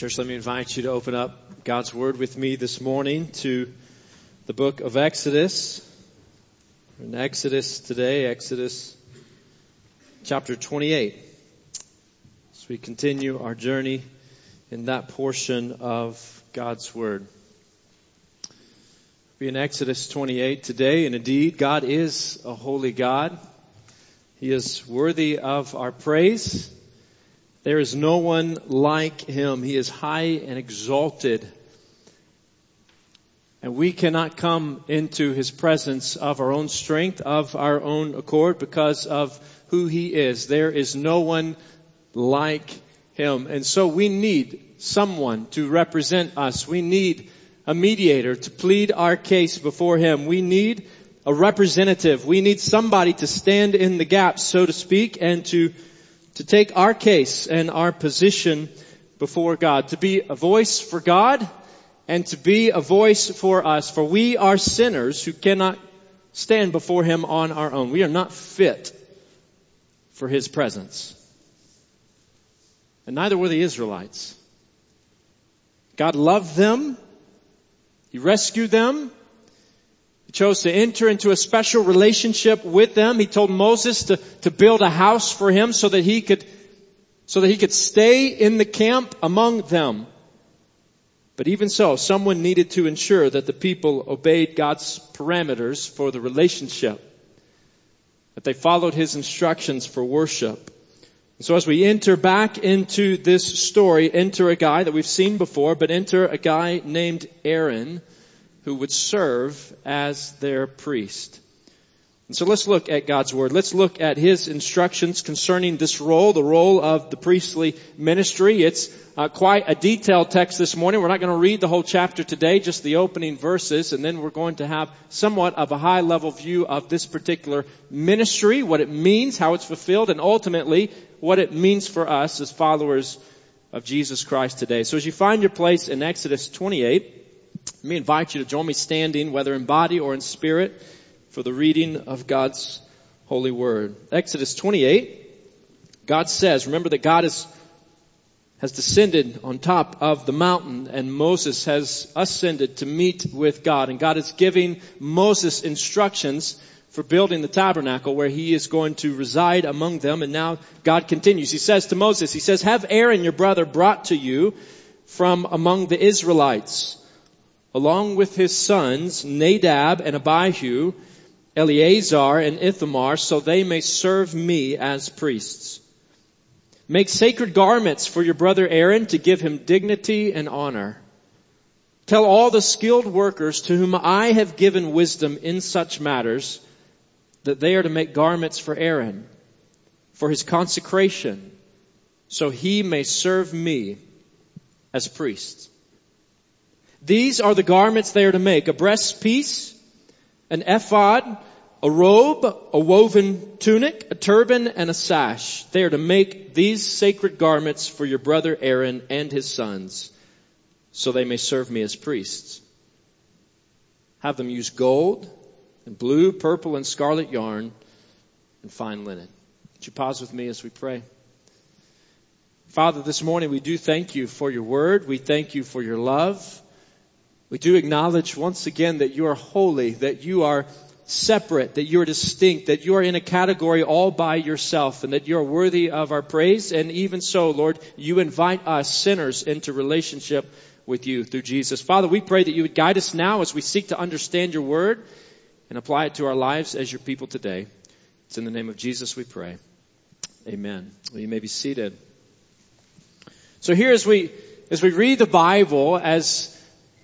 Church, let me invite you to open up God's Word with me this morning to the book of Exodus. We're in Exodus today, Exodus chapter 28. As we continue our journey in that portion of God's Word. We're in Exodus 28 today, and indeed, God is a holy God. He is worthy of our praise. There is no one like him. He is high and exalted. And we cannot come into his presence of our own strength, of our own accord, because of who he is. There is no one like him. And so we need someone to represent us. We need a mediator to plead our case before him. We need a representative. We need somebody to stand in the gap, so to speak, and to to take our case and our position before God, to be a voice for God and to be a voice for us, for we are sinners who cannot stand before Him on our own. We are not fit for His presence. And neither were the Israelites. God loved them. He rescued them. He chose to enter into a special relationship with them. He told Moses to, to build a house for him so that he could, so that he could stay in the camp among them. But even so, someone needed to ensure that the people obeyed God's parameters for the relationship. That they followed His instructions for worship. And so as we enter back into this story, enter a guy that we've seen before, but enter a guy named Aaron, who would serve as their priest. And so let's look at God's Word. Let's look at His instructions concerning this role, the role of the priestly ministry. It's uh, quite a detailed text this morning. We're not going to read the whole chapter today, just the opening verses, and then we're going to have somewhat of a high level view of this particular ministry, what it means, how it's fulfilled, and ultimately what it means for us as followers of Jesus Christ today. So as you find your place in Exodus 28, let me invite you to join me standing, whether in body or in spirit, for the reading of God's holy word. Exodus 28, God says, remember that God is, has descended on top of the mountain and Moses has ascended to meet with God and God is giving Moses instructions for building the tabernacle where he is going to reside among them and now God continues. He says to Moses, he says, have Aaron your brother brought to you from among the Israelites along with his sons, Nadab and Abihu, Eleazar and Ithamar, so they may serve me as priests. Make sacred garments for your brother Aaron to give him dignity and honor. Tell all the skilled workers to whom I have given wisdom in such matters that they are to make garments for Aaron for his consecration so he may serve me as priest. These are the garments they are to make. A breastpiece, an ephod, a robe, a woven tunic, a turban, and a sash. They are to make these sacred garments for your brother Aaron and his sons, so they may serve me as priests. Have them use gold and blue, purple, and scarlet yarn and fine linen. Would you pause with me as we pray? Father, this morning we do thank you for your word. We thank you for your love. We do acknowledge once again that you are holy, that you are separate, that you are distinct, that you are in a category all by yourself, and that you are worthy of our praise. And even so, Lord, you invite us sinners into relationship with you through Jesus. Father, we pray that you would guide us now as we seek to understand your word and apply it to our lives as your people today. It's in the name of Jesus we pray. Amen. Well, you may be seated. So here as we, as we read the Bible, as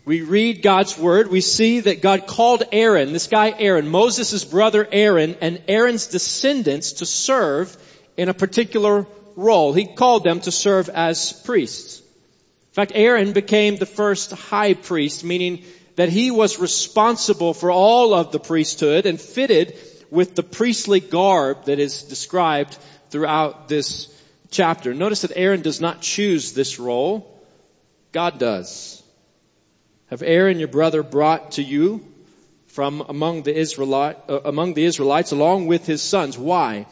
we read God's word, we see that God called Aaron, this guy Aaron, Moses' brother Aaron, and Aaron's descendants to serve in a particular role. He called them to serve as priests. In fact, Aaron became the first high priest, meaning that he was responsible for all of the priesthood and fitted with the priestly garb that is described throughout this chapter. Notice that Aaron does not choose this role. God does have Aaron your brother brought to you from among the Israelite, uh, among the Israelites along with his sons. Why?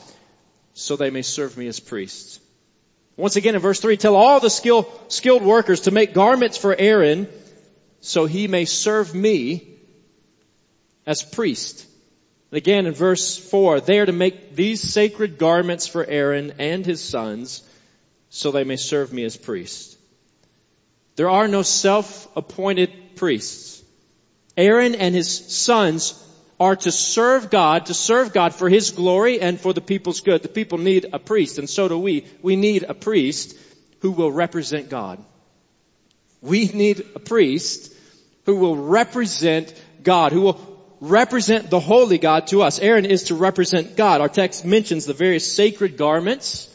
So they may serve me as priests. Once again in verse 3, tell all the skill, skilled workers to make garments for Aaron so he may serve me as priest. And again in verse 4, they are to make these sacred garments for Aaron and his sons so they may serve me as priests. There are no self-appointed priests. Aaron and his sons are to serve God, to serve God for His glory and for the people's good. The people need a priest, and so do we. We need a priest who will represent God. We need a priest who will represent God, who will represent the holy God to us. Aaron is to represent God. Our text mentions the various sacred garments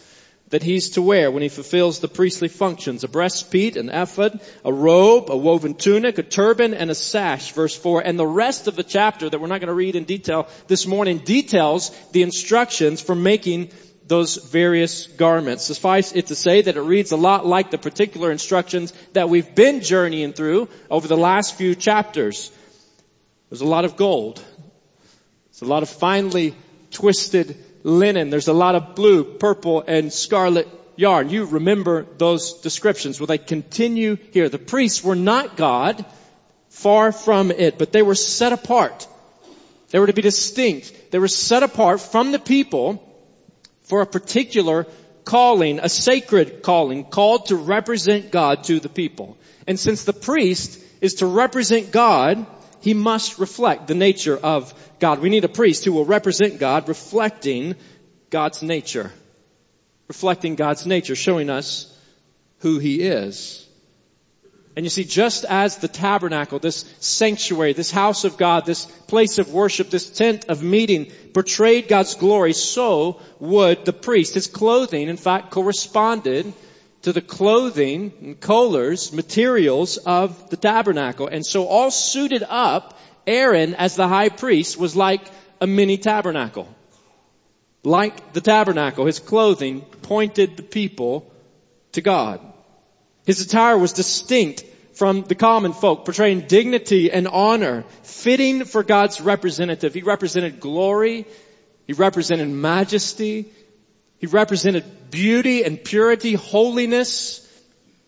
that he's to wear when he fulfills the priestly functions. A breastplate, an ephod, a robe, a woven tunic, a turban, and a sash, verse 4. And the rest of the chapter that we're not going to read in detail this morning details the instructions for making those various garments. Suffice it to say that it reads a lot like the particular instructions that we've been journeying through over the last few chapters. There's a lot of gold. There's a lot of finely twisted linen. There's a lot of blue, purple, and scarlet yarn. You remember those descriptions. Well, they continue here. The priests were not God, far from it, but they were set apart. They were to be distinct. They were set apart from the people for a particular calling, a sacred calling, called to represent God to the people. And since the priest is to represent God, he must reflect the nature of God. We need a priest who will represent God, reflecting God's nature. Reflecting God's nature, showing us who He is. And you see, just as the tabernacle, this sanctuary, this house of God, this place of worship, this tent of meeting portrayed God's glory, so would the priest. His clothing, in fact, corresponded to the clothing and colors, materials of the tabernacle. And so all suited up, Aaron as the high priest was like a mini tabernacle. Like the tabernacle, his clothing pointed the people to God. His attire was distinct from the common folk, portraying dignity and honor, fitting for God's representative. He represented glory. He represented majesty. He represented beauty and purity, holiness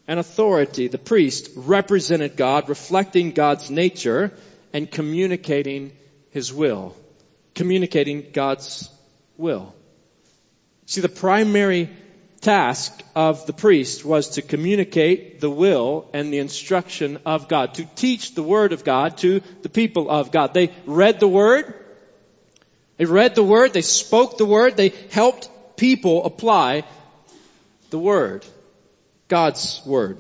and authority. The priest represented God, reflecting God's nature and communicating His will. Communicating God's will. See, the primary task of the priest was to communicate the will and the instruction of God, to teach the word of God to the people of God. They read the word, they read the word, they spoke the word, they helped people apply the Word, God's Word.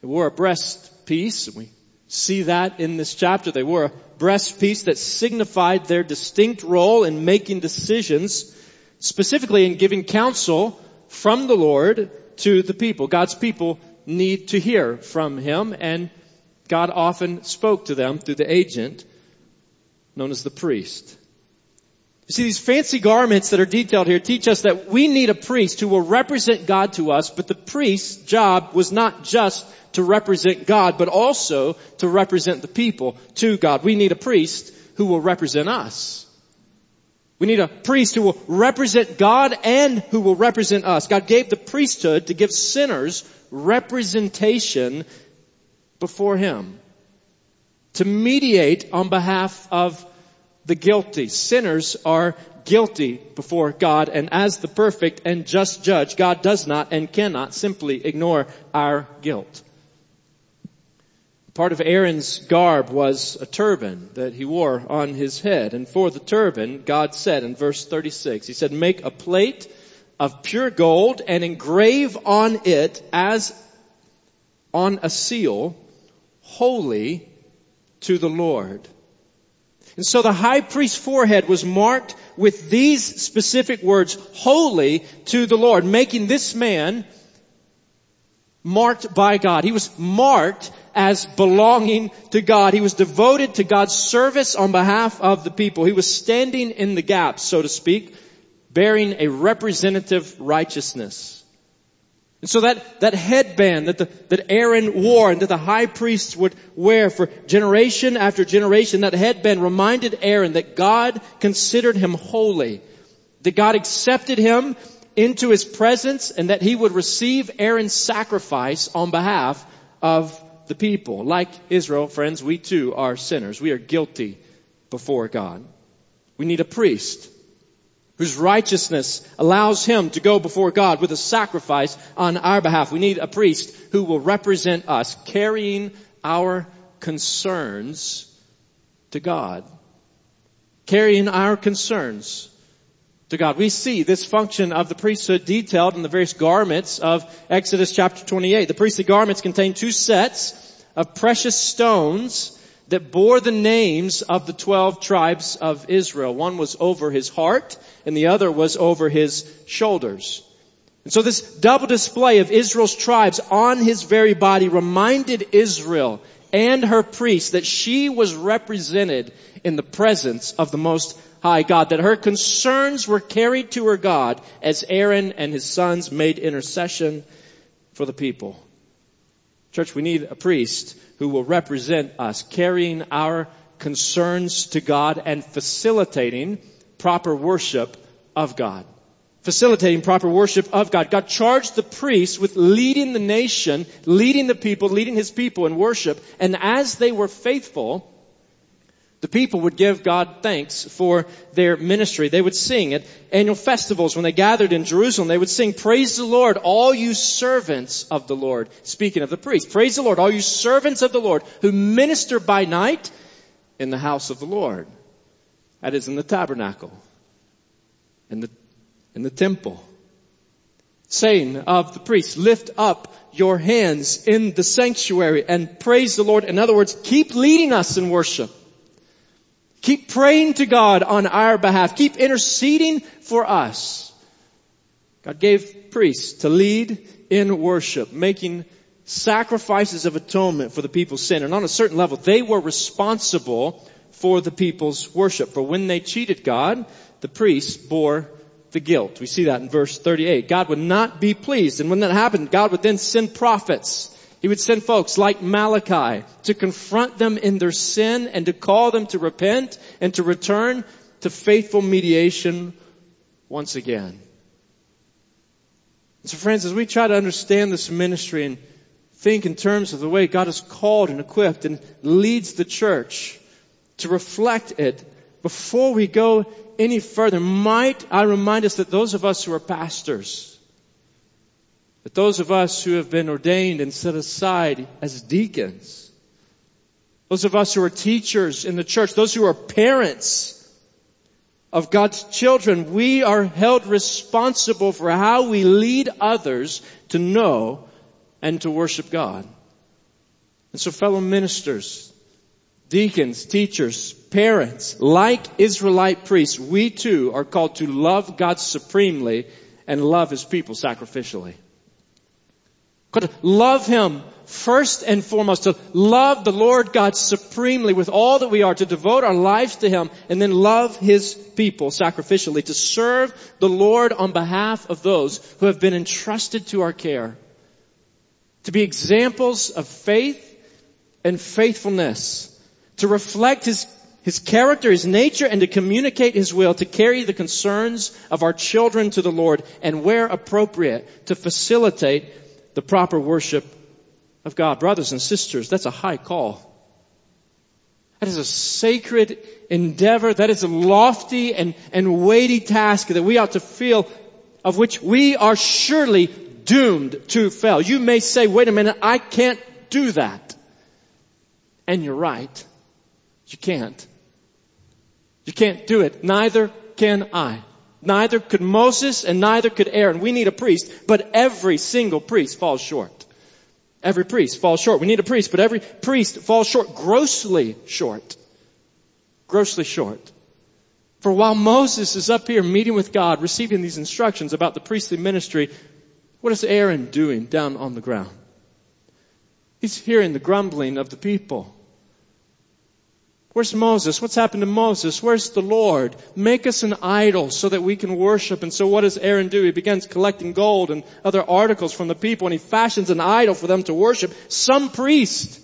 They wore a breast piece. We see that in this chapter. They wore a breast piece that signified their distinct role in making decisions, specifically in giving counsel from the Lord to the people. God's people need to hear from Him and God often spoke to them through the agent known as the priest. You see, these fancy garments that are detailed here teach us that we need a priest who will represent God to us, but the priest's job was not just to represent God, but also to represent the people to God. We need a priest who will represent us. We need a priest who will represent God and who will represent us. God gave the priesthood to give sinners representation before Him. To mediate on behalf of the guilty. Sinners are guilty before God and as the perfect and just judge, God does not and cannot simply ignore our guilt. Part of Aaron's garb was a turban that he wore on his head. And for the turban, God said in verse 36, He said, make a plate of pure gold and engrave on it as on a seal, holy to the Lord. And so the high priest's forehead was marked with these specific words, holy to the Lord, making this man marked by God. He was marked as belonging to God. He was devoted to God's service on behalf of the people. He was standing in the gap, so to speak, bearing a representative righteousness. And so that, that headband that, the, that Aaron wore and that the high priests would wear for generation after generation, that headband reminded Aaron that God considered him holy, that God accepted him into his presence and that he would receive Aaron's sacrifice on behalf of the people. Like Israel, friends, we too are sinners. We are guilty before God. We need a priest whose righteousness allows him to go before God with a sacrifice on our behalf. We need a priest who will represent us, carrying our concerns to God. Carrying our concerns to God. We see this function of the priesthood detailed in the various garments of Exodus chapter 28. The priestly garments contain two sets of precious stones that bore the names of the 12 tribes of Israel. One was over his heart and the other was over his shoulders. And so this double display of Israel's tribes on his very body reminded Israel and her priests that she was represented in the presence of the Most High God, that her concerns were carried to her God as Aaron and his sons made intercession for the people. Church, we need a priest who will represent us, carrying our concerns to God and facilitating proper worship of God. Facilitating proper worship of God. God charged the priests with leading the nation, leading the people, leading his people in worship. And as they were faithful, the people would give God thanks for their ministry. They would sing at annual festivals when they gathered in Jerusalem. They would sing, praise the Lord, all you servants of the Lord. Speaking of the priests, praise the Lord, all you servants of the Lord who minister by night in the house of the Lord. That is in the tabernacle, in the, in the temple. Saying of the priests, lift up your hands in the sanctuary and praise the Lord. In other words, keep leading us in worship. Keep praying to God on our behalf. Keep interceding for us. God gave priests to lead in worship, making sacrifices of atonement for the people's sin. And on a certain level, they were responsible for the people's worship. For when they cheated God, the priests bore the guilt. We see that in verse 38. God would not be pleased. And when that happened, God would then send prophets he would send folks like Malachi to confront them in their sin and to call them to repent and to return to faithful mediation once again. So friends, as we try to understand this ministry and think in terms of the way God has called and equipped and leads the church to reflect it, before we go any further, might I remind us that those of us who are pastors, that those of us who have been ordained and set aside as deacons, those of us who are teachers in the church, those who are parents of God's children, we are held responsible for how we lead others to know and to worship God. And so fellow ministers, deacons, teachers, parents, like Israelite priests, we too are called to love God supremely and love His people sacrificially. To love Him first and foremost, to love the Lord God supremely with all that we are, to devote our lives to Him, and then love His people sacrificially, to serve the Lord on behalf of those who have been entrusted to our care, to be examples of faith and faithfulness, to reflect His his character, His nature, and to communicate His will, to carry the concerns of our children to the Lord, and where appropriate, to facilitate the proper worship of God. Brothers and sisters, that's a high call. That is a sacred endeavor. That is a lofty and, and weighty task that we ought to feel of which we are surely doomed to fail. You may say, wait a minute, I can't do that. And you're right. You can't. You can't do it. Neither can I. Neither could Moses and neither could Aaron. We need a priest, but every single priest falls short. Every priest falls short. We need a priest, but every priest falls short, grossly short. Grossly short. For while Moses is up here meeting with God, receiving these instructions about the priestly ministry, what is Aaron doing down on the ground? He's hearing the grumbling of the people. Where's Moses? What's happened to Moses? Where's the Lord? Make us an idol so that we can worship. And so what does Aaron do? He begins collecting gold and other articles from the people and he fashions an idol for them to worship. Some priest.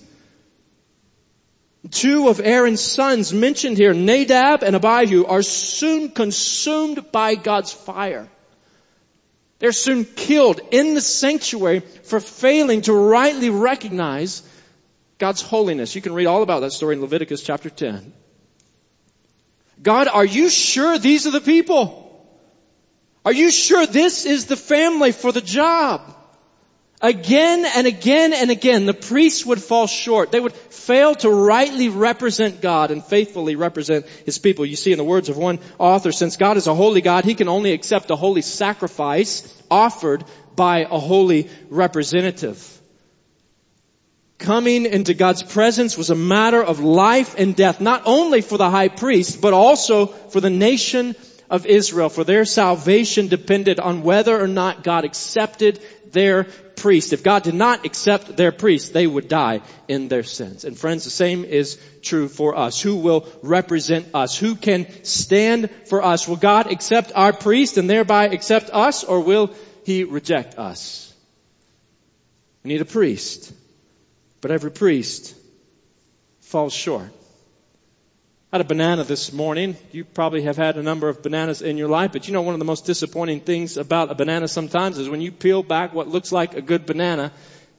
Two of Aaron's sons mentioned here, Nadab and Abihu, are soon consumed by God's fire. They're soon killed in the sanctuary for failing to rightly recognize God's holiness. You can read all about that story in Leviticus chapter 10. God, are you sure these are the people? Are you sure this is the family for the job? Again and again and again, the priests would fall short. They would fail to rightly represent God and faithfully represent His people. You see in the words of one author, since God is a holy God, He can only accept a holy sacrifice offered by a holy representative. Coming into God's presence was a matter of life and death, not only for the high priest, but also for the nation of Israel, for their salvation depended on whether or not God accepted their priest. If God did not accept their priest, they would die in their sins. And friends, the same is true for us. Who will represent us? Who can stand for us? Will God accept our priest and thereby accept us or will he reject us? We need a priest, but every priest falls short had a banana this morning. You probably have had a number of bananas in your life, but you know one of the most disappointing things about a banana sometimes is when you peel back what looks like a good banana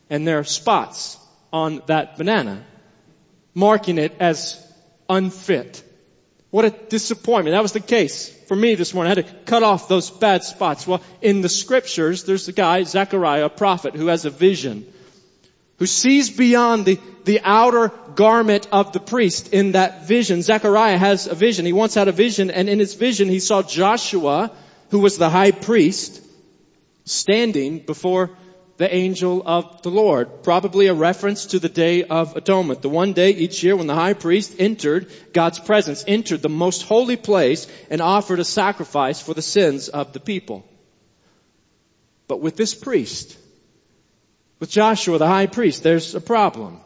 and there are spots on that banana, marking it as unfit. What a disappointment. That was the case for me this morning. I had to cut off those bad spots. Well, in the scriptures, there's a guy, Zechariah, a prophet, who has a vision who sees beyond the, the outer garment of the priest in that vision. Zechariah has a vision. He once had a vision and in his vision he saw Joshua, who was the high priest, standing before the angel of the Lord. Probably a reference to the Day of Atonement. The one day each year when the high priest entered God's presence, entered the most holy place and offered a sacrifice for the sins of the people. But with this priest, with Joshua, the high priest, there's a problem.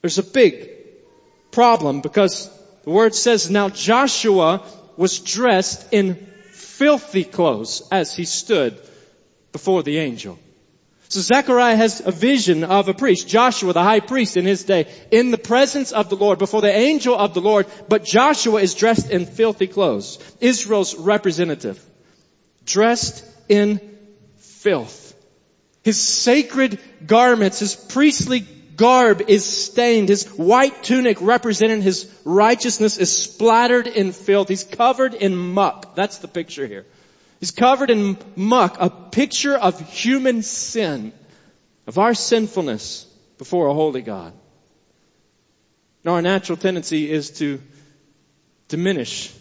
There's a big problem because the word says, now Joshua was dressed in filthy clothes as he stood before the angel. So Zechariah has a vision of a priest, Joshua the high priest in his day, in the presence of the Lord, before the angel of the Lord, but Joshua is dressed in filthy clothes. Israel's representative. Dressed in filth. His sacred garments, his priestly garb is stained. His white tunic representing his righteousness is splattered in filth. He's covered in muck. That's the picture here. He's covered in muck, a picture of human sin, of our sinfulness before a holy God. Now our natural tendency is to diminish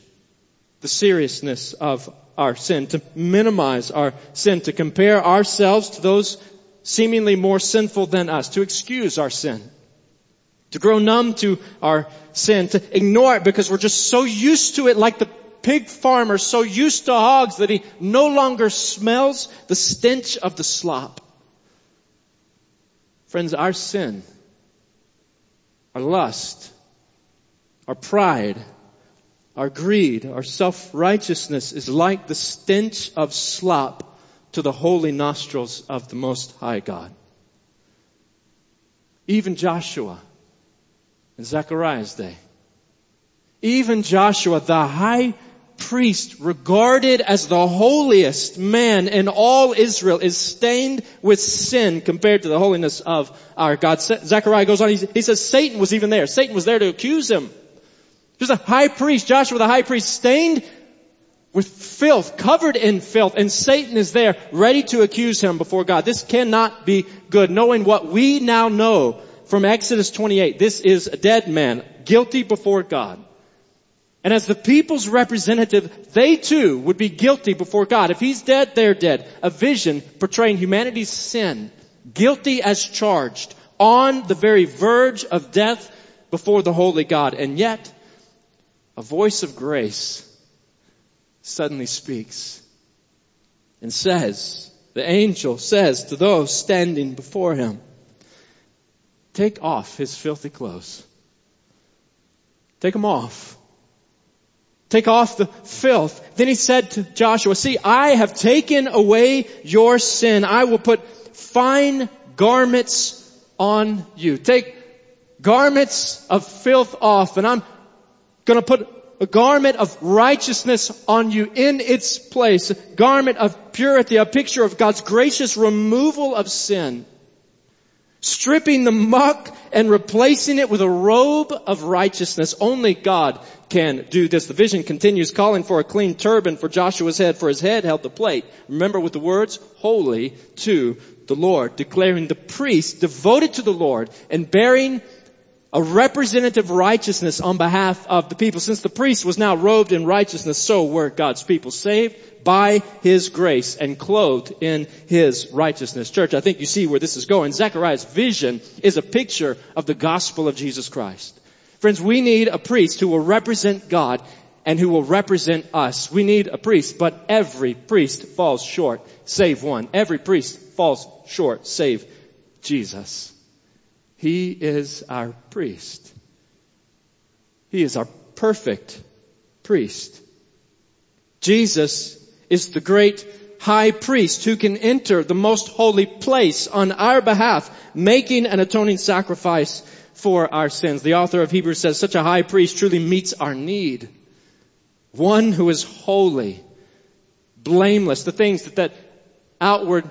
the seriousness of our sin, to minimize our sin, to compare ourselves to those seemingly more sinful than us, to excuse our sin, to grow numb to our sin, to ignore it because we're just so used to it like the pig farmer so used to hogs that he no longer smells the stench of the slop. Friends, our sin, our lust, our pride, our greed, our self-righteousness is like the stench of slop to the holy nostrils of the Most High God. Even Joshua in Zechariah's day, even Joshua, the high priest, regarded as the holiest man in all Israel, is stained with sin compared to the holiness of our God. Zechariah goes on, he says Satan was even there. Satan was there to accuse him. There's a high priest, Joshua the high priest, stained with filth, covered in filth, and Satan is there ready to accuse him before God. This cannot be good. Knowing what we now know from Exodus 28, this is a dead man, guilty before God. And as the people's representative, they too would be guilty before God. If he's dead, they're dead. A vision portraying humanity's sin, guilty as charged, on the very verge of death before the holy God. And yet, a voice of grace suddenly speaks and says, the angel says to those standing before him, take off his filthy clothes. Take them off. Take off the filth. Then he said to Joshua, see, I have taken away your sin. I will put fine garments on you. Take garments of filth off and I'm to put a garment of righteousness on you in its place, a garment of purity, a picture of God's gracious removal of sin stripping the muck and replacing it with a robe of righteousness. Only God can do this. The vision continues calling for a clean turban for Joshua's head, for his head held the plate. Remember with the words, holy to the Lord, declaring the priest devoted to the Lord and bearing a representative righteousness on behalf of the people. Since the priest was now robed in righteousness, so were God's people saved by His grace and clothed in His righteousness. Church, I think you see where this is going. Zechariah's vision is a picture of the gospel of Jesus Christ. Friends, we need a priest who will represent God and who will represent us. We need a priest, but every priest falls short, save one. Every priest falls short, save Jesus. He is our priest. He is our perfect priest. Jesus is the great high priest who can enter the most holy place on our behalf, making an atoning sacrifice for our sins. The author of Hebrews says such a high priest truly meets our need. One who is holy, blameless, the things that that outward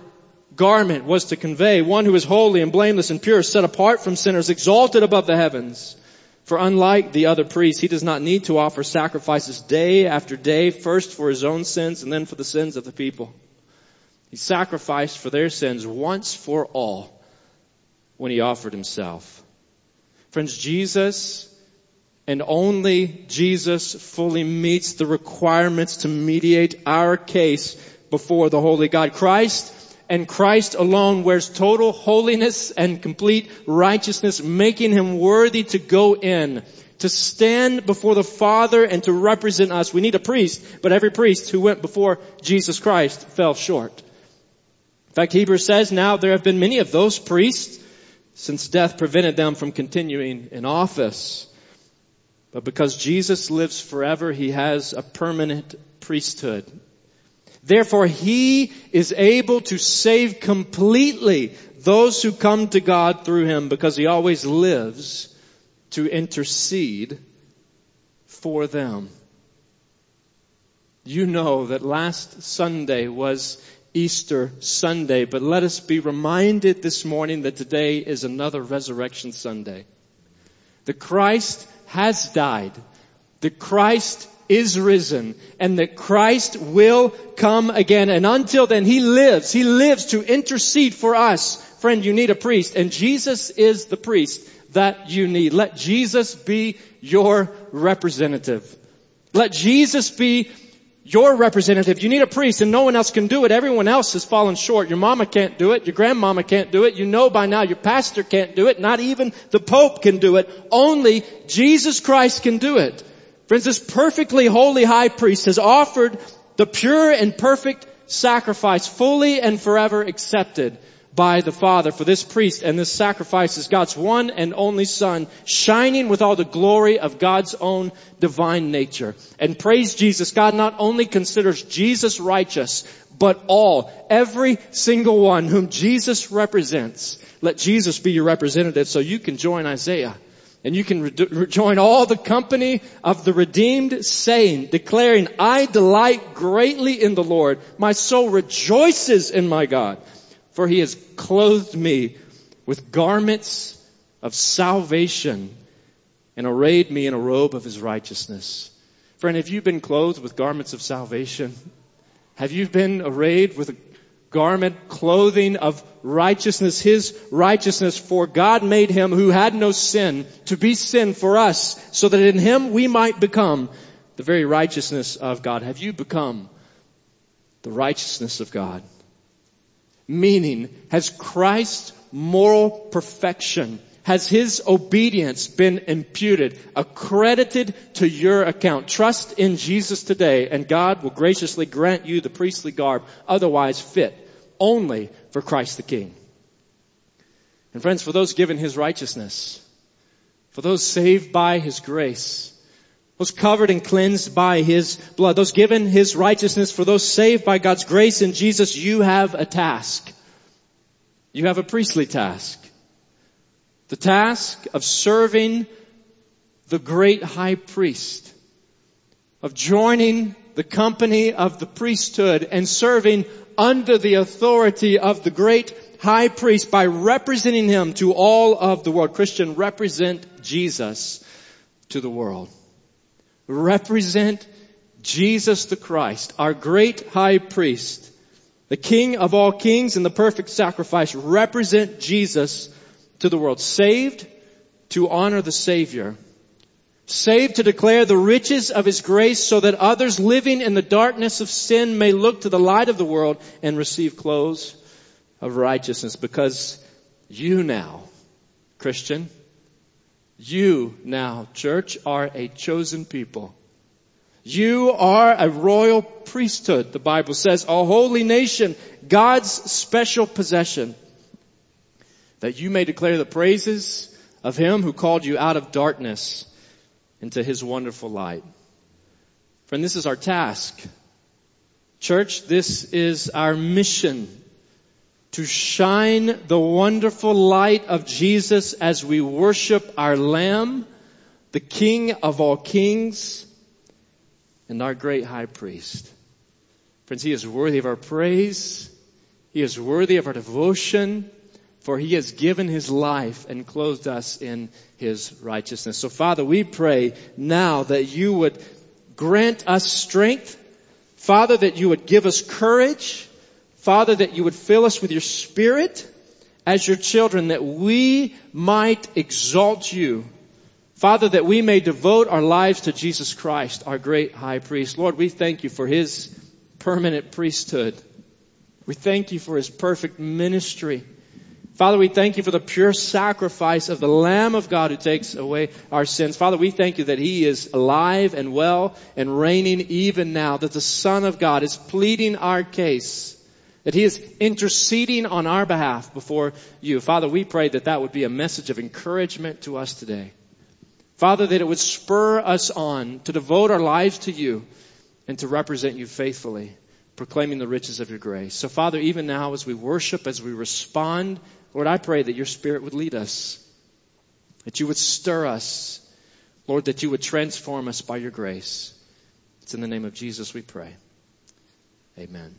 garment was to convey, one who is holy and blameless and pure, set apart from sinners, exalted above the heavens. For unlike the other priests, he does not need to offer sacrifices day after day, first for his own sins and then for the sins of the people. He sacrificed for their sins once for all when he offered himself. Friends, Jesus and only Jesus fully meets the requirements to mediate our case before the Holy God. Christ and Christ alone wears total holiness and complete righteousness, making him worthy to go in, to stand before the Father and to represent us. We need a priest, but every priest who went before Jesus Christ fell short. In fact, Hebrews says now there have been many of those priests since death prevented them from continuing in office. But because Jesus lives forever, he has a permanent priesthood. Therefore he is able to save completely those who come to God through him because he always lives to intercede for them. You know that last Sunday was Easter Sunday, but let us be reminded this morning that today is another resurrection Sunday. The Christ has died. The Christ is risen and that Christ will come again. And until then, He lives. He lives to intercede for us. Friend, you need a priest and Jesus is the priest that you need. Let Jesus be your representative. Let Jesus be your representative. You need a priest and no one else can do it. Everyone else has fallen short. Your mama can't do it. Your grandmama can't do it. You know by now your pastor can't do it. Not even the Pope can do it. Only Jesus Christ can do it. Friends, this perfectly holy high priest has offered the pure and perfect sacrifice fully and forever accepted by the Father for this priest and this sacrifice is God's one and only Son, shining with all the glory of God's own divine nature. And praise Jesus, God not only considers Jesus righteous, but all, every single one whom Jesus represents. Let Jesus be your representative so you can join Isaiah and you can re- join all the company of the redeemed saying, declaring, I delight greatly in the Lord. My soul rejoices in my God, for he has clothed me with garments of salvation and arrayed me in a robe of his righteousness. Friend, have you been clothed with garments of salvation? Have you been arrayed with a garment, clothing of righteousness, His righteousness, for God made Him who had no sin to be sin for us, so that in Him we might become the very righteousness of God. Have you become the righteousness of God? Meaning, has Christ's moral perfection has his obedience been imputed, accredited to your account? Trust in Jesus today and God will graciously grant you the priestly garb otherwise fit only for Christ the King. And friends, for those given his righteousness, for those saved by his grace, those covered and cleansed by his blood, those given his righteousness, for those saved by God's grace in Jesus, you have a task. You have a priestly task. The task of serving the great high priest of joining the company of the priesthood and serving under the authority of the great high priest by representing him to all of the world. Christian, represent Jesus to the world. Represent Jesus the Christ, our great high priest, the king of all kings and the perfect sacrifice. Represent Jesus to the world. Saved to honor the Savior. Saved to declare the riches of His grace so that others living in the darkness of sin may look to the light of the world and receive clothes of righteousness because you now, Christian, you now, church, are a chosen people. You are a royal priesthood, the Bible says, a holy nation, God's special possession, that you may declare the praises of Him who called you out of darkness into His wonderful light. Friend, this is our task. Church, this is our mission to shine the wonderful light of Jesus as we worship our Lamb, the King of all kings, and our great high priest. Friends, He is worthy of our praise. He is worthy of our devotion, for He has given His life and clothed us in His righteousness. So Father, we pray now that you would grant us strength. Father, that you would give us courage Father, that you would fill us with your spirit as your children, that we might exalt you. Father, that we may devote our lives to Jesus Christ, our great high priest. Lord, we thank you for his permanent priesthood. We thank you for his perfect ministry. Father, we thank you for the pure sacrifice of the Lamb of God who takes away our sins. Father, we thank you that He is alive and well and reigning even now, that the Son of God is pleading our case that He is interceding on our behalf before you. Father, we pray that that would be a message of encouragement to us today. Father, that it would spur us on to devote our lives to you and to represent you faithfully, proclaiming the riches of your grace. So Father, even now as we worship, as we respond, Lord, I pray that your Spirit would lead us, that you would stir us, Lord, that you would transform us by your grace. It's in the name of Jesus we pray. Amen.